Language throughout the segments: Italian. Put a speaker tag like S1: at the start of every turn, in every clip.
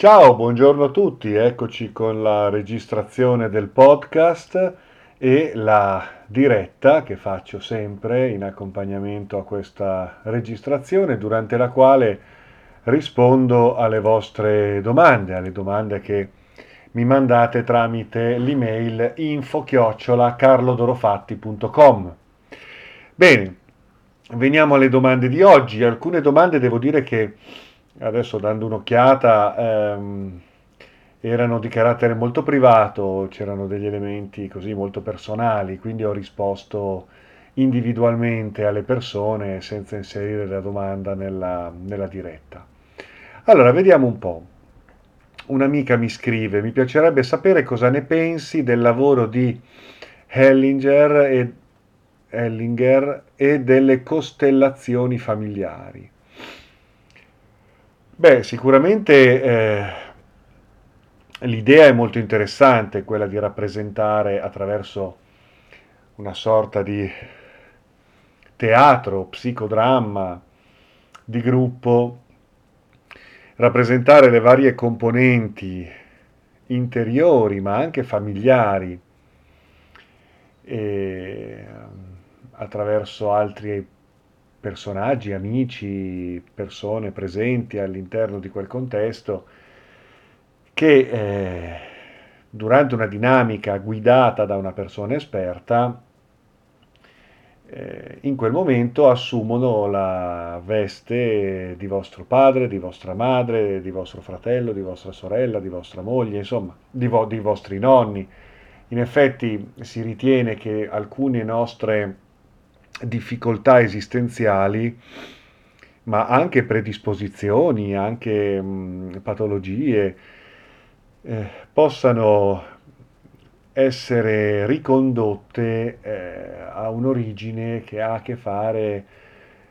S1: Ciao, buongiorno a tutti, eccoci con la registrazione del podcast e la diretta che faccio sempre in accompagnamento a questa registrazione durante la quale rispondo alle vostre domande, alle domande che mi mandate tramite l'email info-carlodorofatti.com. Bene, veniamo alle domande di oggi. Alcune domande devo dire che adesso dando un'occhiata, ehm, erano di carattere molto privato, c'erano degli elementi così molto personali, quindi ho risposto individualmente alle persone senza inserire la domanda nella, nella diretta. Allora, vediamo un po'. Un'amica mi scrive, mi piacerebbe sapere cosa ne pensi del lavoro di Hellinger e, Hellinger e delle costellazioni familiari. Beh, sicuramente eh, l'idea è molto interessante, quella di rappresentare attraverso una sorta di teatro, psicodramma, di gruppo, rappresentare le varie componenti interiori ma anche familiari e, attraverso altri personaggi, amici, persone presenti all'interno di quel contesto che eh, durante una dinamica guidata da una persona esperta eh, in quel momento assumono la veste di vostro padre, di vostra madre, di vostro fratello, di vostra sorella, di vostra moglie, insomma, di, vo- di vostri nonni. In effetti si ritiene che alcune nostre difficoltà esistenziali, ma anche predisposizioni, anche mh, patologie, eh, possano essere ricondotte eh, a un'origine che ha a che fare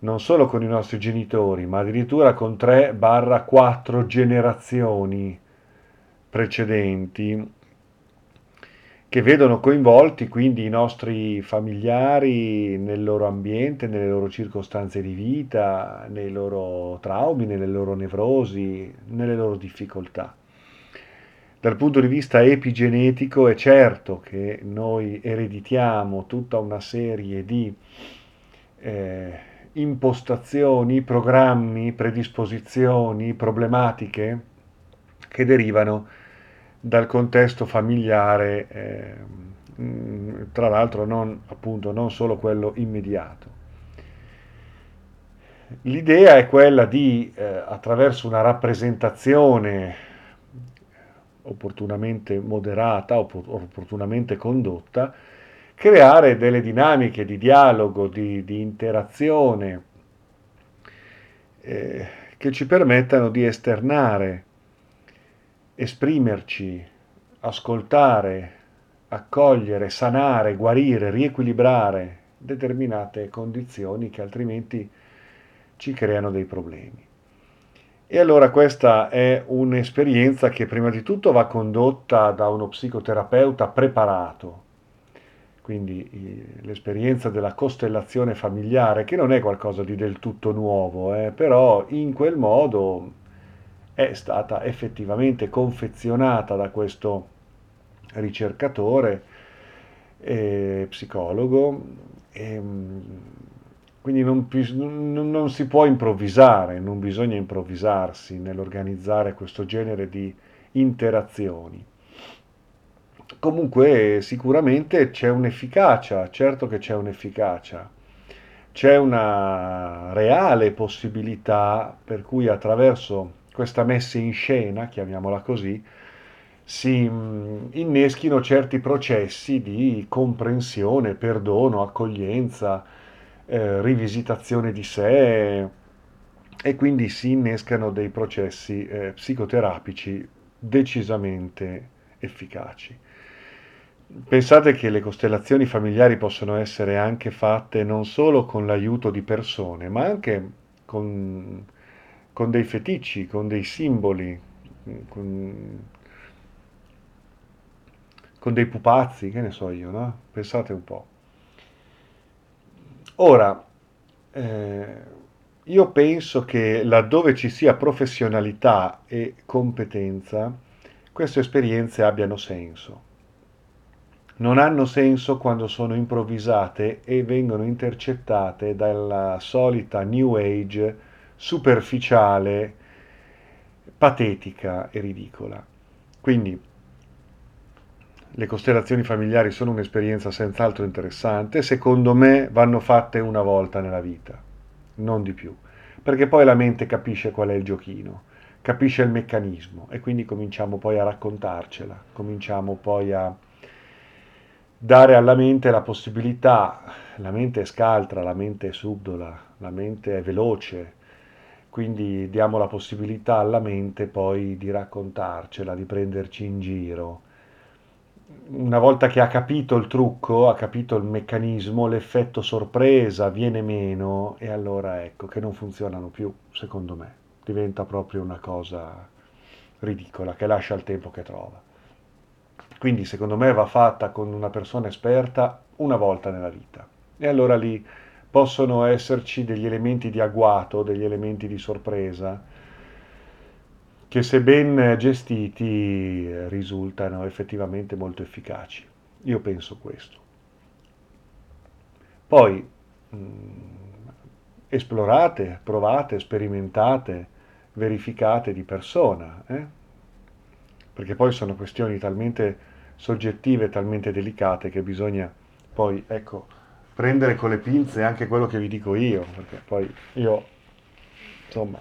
S1: non solo con i nostri genitori, ma addirittura con 3-4 generazioni precedenti che vedono coinvolti quindi i nostri familiari nel loro ambiente, nelle loro circostanze di vita, nei loro traumi, nelle loro nevrosi, nelle loro difficoltà. Dal punto di vista epigenetico è certo che noi ereditiamo tutta una serie di eh, impostazioni, programmi, predisposizioni, problematiche che derivano dal contesto familiare, eh, tra l'altro non, appunto, non solo quello immediato. L'idea è quella di, eh, attraverso una rappresentazione opportunamente moderata, opportunamente condotta, creare delle dinamiche di dialogo, di, di interazione eh, che ci permettano di esternare esprimerci, ascoltare, accogliere, sanare, guarire, riequilibrare determinate condizioni che altrimenti ci creano dei problemi. E allora questa è un'esperienza che prima di tutto va condotta da uno psicoterapeuta preparato, quindi l'esperienza della costellazione familiare, che non è qualcosa di del tutto nuovo, eh, però in quel modo è stata effettivamente confezionata da questo ricercatore e psicologo e, mm, quindi non, non, si può improvvisare, non bisogna improvvisarsi nell'organizzare questo genere di interazioni. Comunque sicuramente c'è un'efficacia, certo che c'è un'efficacia, c'è una reale possibilità per cui attraverso questa messa in scena, chiamiamola così, si mm, inneschino certi processi di comprensione, perdono, accoglienza, eh, rivisitazione di sé e quindi si innescano dei processi eh, psicoterapici decisamente efficaci. Pensate che le costellazioni familiari possono essere anche fatte non solo con l'aiuto di persone, ma anche con con dei feticci, con dei simboli, con, con dei pupazzi, che ne so io, no? Pensate un po'. Ora, eh, io penso che laddove ci sia professionalità e competenza, queste esperienze abbiano senso. Non hanno senso quando sono improvvisate e vengono intercettate dalla solita New Age superficiale, patetica e ridicola. Quindi le costellazioni familiari sono un'esperienza senz'altro interessante, secondo me vanno fatte una volta nella vita, non di più, perché poi la mente capisce qual è il giochino, capisce il meccanismo e quindi cominciamo poi a raccontarcela, cominciamo poi a dare alla mente la possibilità, la mente è scaltra, la mente è subdola, la mente è veloce, quindi diamo la possibilità alla mente poi di raccontarcela, di prenderci in giro. Una volta che ha capito il trucco, ha capito il meccanismo, l'effetto sorpresa viene meno e allora ecco che non funzionano più, secondo me. Diventa proprio una cosa ridicola che lascia il tempo che trova. Quindi secondo me va fatta con una persona esperta una volta nella vita. E allora lì possono esserci degli elementi di agguato, degli elementi di sorpresa, che se ben gestiti risultano effettivamente molto efficaci. Io penso questo. Poi mh, mm, esplorate, provate, sperimentate, verificate di persona, eh? perché poi sono questioni talmente soggettive talmente delicate che bisogna poi, ecco, prendere con le pinze anche quello che vi dico io, perché poi io, insomma,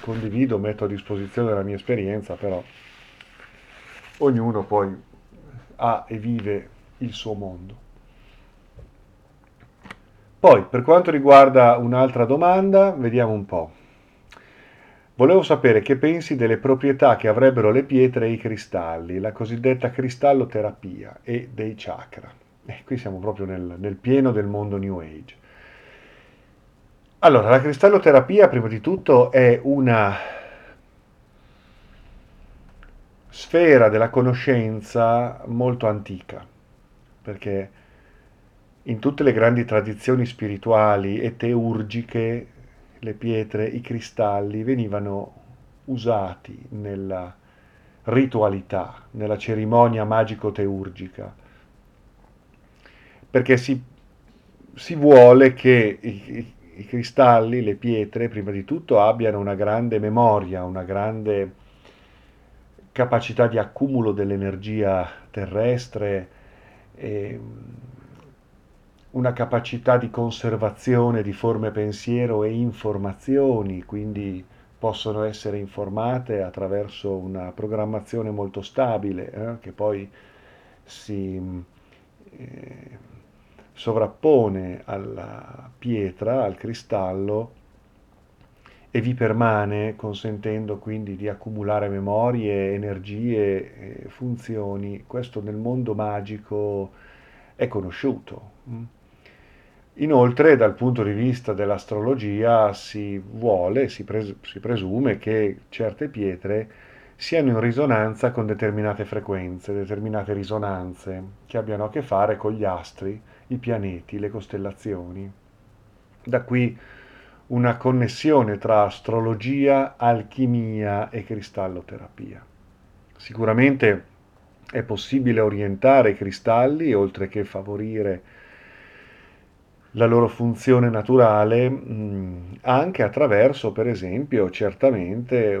S1: condivido, metto a disposizione la mia esperienza, però ognuno poi ha e vive il suo mondo. Poi, per quanto riguarda un'altra domanda, vediamo un po'. Volevo sapere che pensi delle proprietà che avrebbero le pietre e i cristalli, la cosiddetta cristalloterapia e dei chakra. E qui siamo proprio nel, nel pieno del mondo New Age. Allora, la cristalloterapia, prima di tutto, è una sfera della conoscenza molto antica, perché in tutte le grandi tradizioni spirituali e teurgiche le pietre, i cristalli venivano usati nella ritualità, nella cerimonia magico-teurgica, perché si, si vuole che i, i, cristalli, le pietre, prima di tutto abbiano una grande memoria, una grande capacità di accumulo dell'energia terrestre, e, una capacità di conservazione di forme pensiero e informazioni, quindi possono essere informate attraverso una programmazione molto stabile eh, che poi si eh, sovrappone alla pietra, al cristallo e vi permane consentendo quindi di accumulare memorie, energie, funzioni. Questo nel mondo magico è conosciuto. Inoltre, dal punto di vista dell'astrologia, si vuole, si, pres- si, presume che certe pietre siano in risonanza con determinate frequenze, determinate risonanze che abbiano a che fare con gli astri, i pianeti, le costellazioni. Da qui una connessione tra astrologia, alchimia e cristalloterapia. Sicuramente è possibile orientare i cristalli, oltre che favorire la loro funzione naturale anche attraverso, per esempio, certamente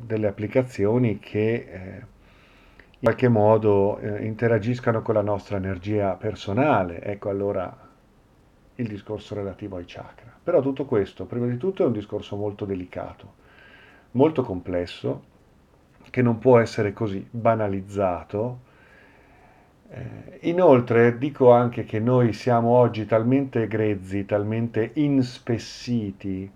S1: delle applicazioni che eh, qualche modo eh, interagiscano con la nostra energia personale. Ecco allora il discorso relativo ai chakra. Però tutto questo, prima di tutto, è un discorso molto delicato, molto complesso, che non può essere così banalizzato eh, inoltre dico anche che noi siamo oggi talmente grezzi, talmente inspessiti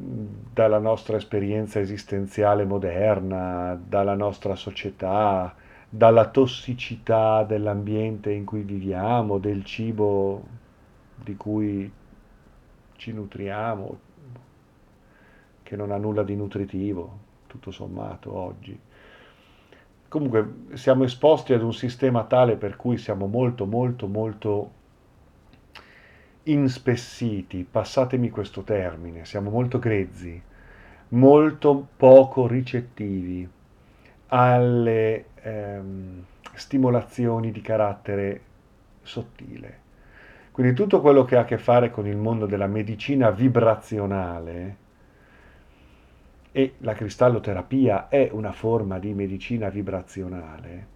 S1: dalla nostra esperienza esistenziale moderna, dalla nostra società, dalla tossicità dell'ambiente in cui viviamo, del cibo di cui ci nutriamo, che non ha nulla di nutritivo, tutto sommato oggi. Comunque siamo esposti ad un sistema tale per cui siamo molto molto molto inspessiti, passatemi questo termine, siamo molto grezzi, molto poco ricettivi alle ehm, stimolazioni di carattere sottile. Quindi tutto quello che ha a che fare con il mondo della medicina vibrazionale, e la cristalloterapia è una forma di medicina vibrazionale,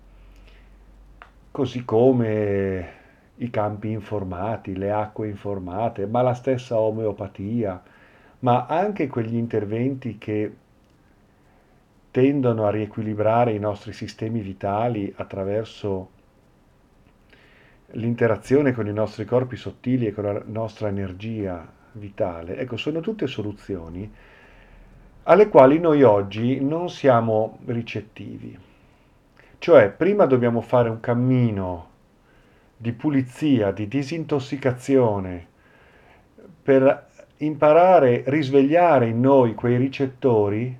S1: così come i campi informati, le acque informate, ma la stessa omeopatia, ma anche quegli interventi che tendono a riequilibrare i nostri sistemi vitali attraverso l'interazione con i nostri corpi sottili e con la nostra energia vitale. Ecco, sono tutte soluzioni alle quali noi oggi non siamo ricettivi. Cioè, prima dobbiamo fare un cammino di pulizia, di disintossicazione, per imparare, risvegliare in noi quei ricettori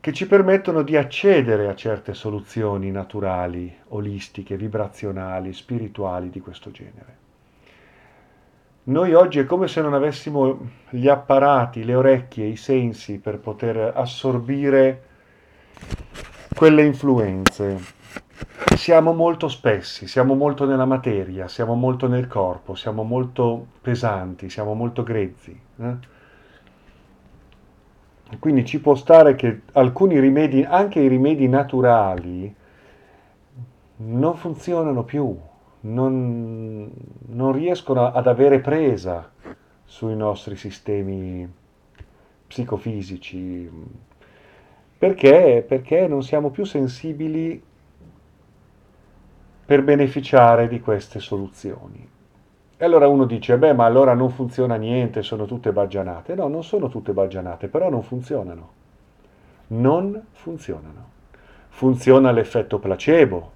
S1: che ci permettono di accedere a certe soluzioni naturali, olistiche, vibrazionali, spirituali di questo genere. Noi oggi è come se non avessimo gli apparati, le orecchie, i sensi per poter assorbire quelle influenze. Siamo molto spessi, siamo molto nella materia, siamo molto nel corpo, siamo molto pesanti, siamo molto grezzi. Eh? Quindi ci può stare che alcuni rimedi, anche i rimedi naturali, non funzionano più non, non riescono ad avere presa sui nostri sistemi psicofisici. Perché? Perché non siamo più sensibili per beneficiare di queste soluzioni. E allora uno dice, beh, ma allora non funziona niente, sono tutte baggianate. No, non sono tutte baggianate, però non funzionano. Non funzionano. Funziona l'effetto placebo,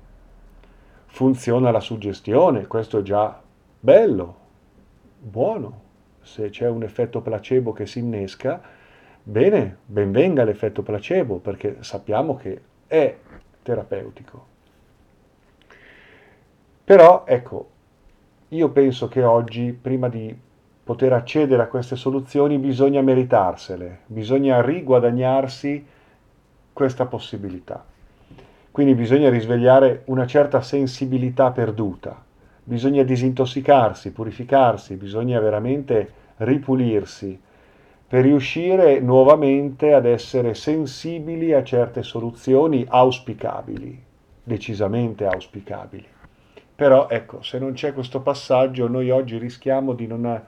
S1: funziona la suggestione, questo è già bello, buono. Se c'è un effetto placebo che si innesca, bene, benvenga l'effetto placebo, perché sappiamo che è terapeutico. Però, ecco, io penso che oggi, prima di poter accedere a queste soluzioni, bisogna meritarsele, bisogna riguadagnarsi questa possibilità. Quindi bisogna risvegliare una certa sensibilità perduta, bisogna disintossicarsi, purificarsi, bisogna veramente ripulirsi per riuscire nuovamente ad essere sensibili a certe soluzioni auspicabili, decisamente auspicabili. Però ecco, se non c'è questo passaggio, noi oggi rischiamo di non eh,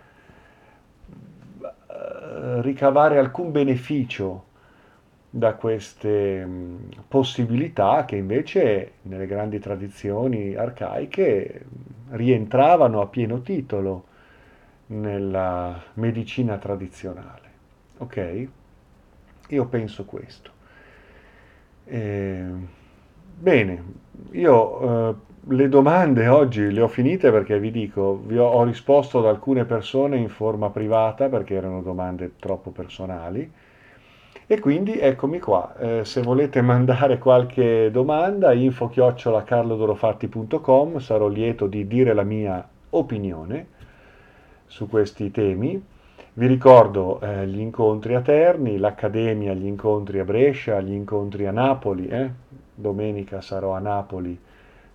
S1: ricavare alcun beneficio da queste possibilità che invece nelle grandi tradizioni arcaiche rientravano a pieno titolo nella medicina tradizionale. Ok? Io penso questo. Eh, bene, io eh, le domande oggi le ho finite perché vi dico, vi ho, ho risposto ad alcune persone in forma privata perché erano domande troppo personali e quindi eccomi qua, eh, se volete mandare qualche domanda, info carlodorofatti.com, sarò lieto di dire la mia opinione su questi temi. Vi ricordo eh, gli incontri a Terni, l'Accademia, gli incontri a Brescia, gli incontri a Napoli. Eh? Domenica sarò a Napoli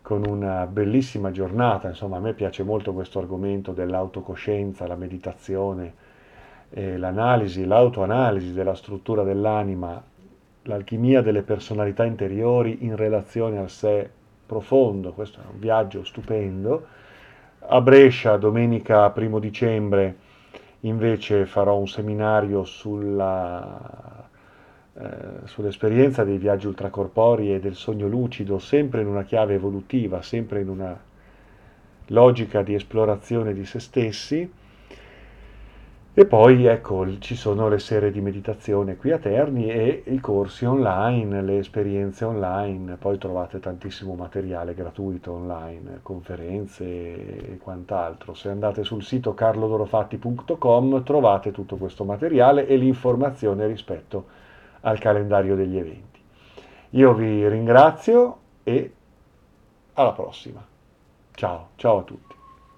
S1: con una bellissima giornata, insomma a me piace molto questo argomento dell'autocoscienza, la meditazione, eh, l'analisi, l'autoanalisi della struttura dell'anima, l'alchimia delle personalità interiori in relazione al sé profondo, questo è un viaggio stupendo. A Brescia, domenica 1 dicembre, invece farò un seminario sulla, eh, sull'esperienza dei viaggi ultracorporei e del sogno lucido, sempre in una chiave evolutiva, sempre in una logica di esplorazione di se stessi e poi ecco, ci sono le serie di meditazione qui a Terni e i corsi online, le esperienze online, poi trovate tantissimo materiale gratuito online, conferenze e quant'altro. Se andate sul sito carlodorofatti.com trovate tutto questo materiale e l'informazione rispetto al calendario degli eventi. Io vi ringrazio e alla prossima. Ciao, ciao a tutti.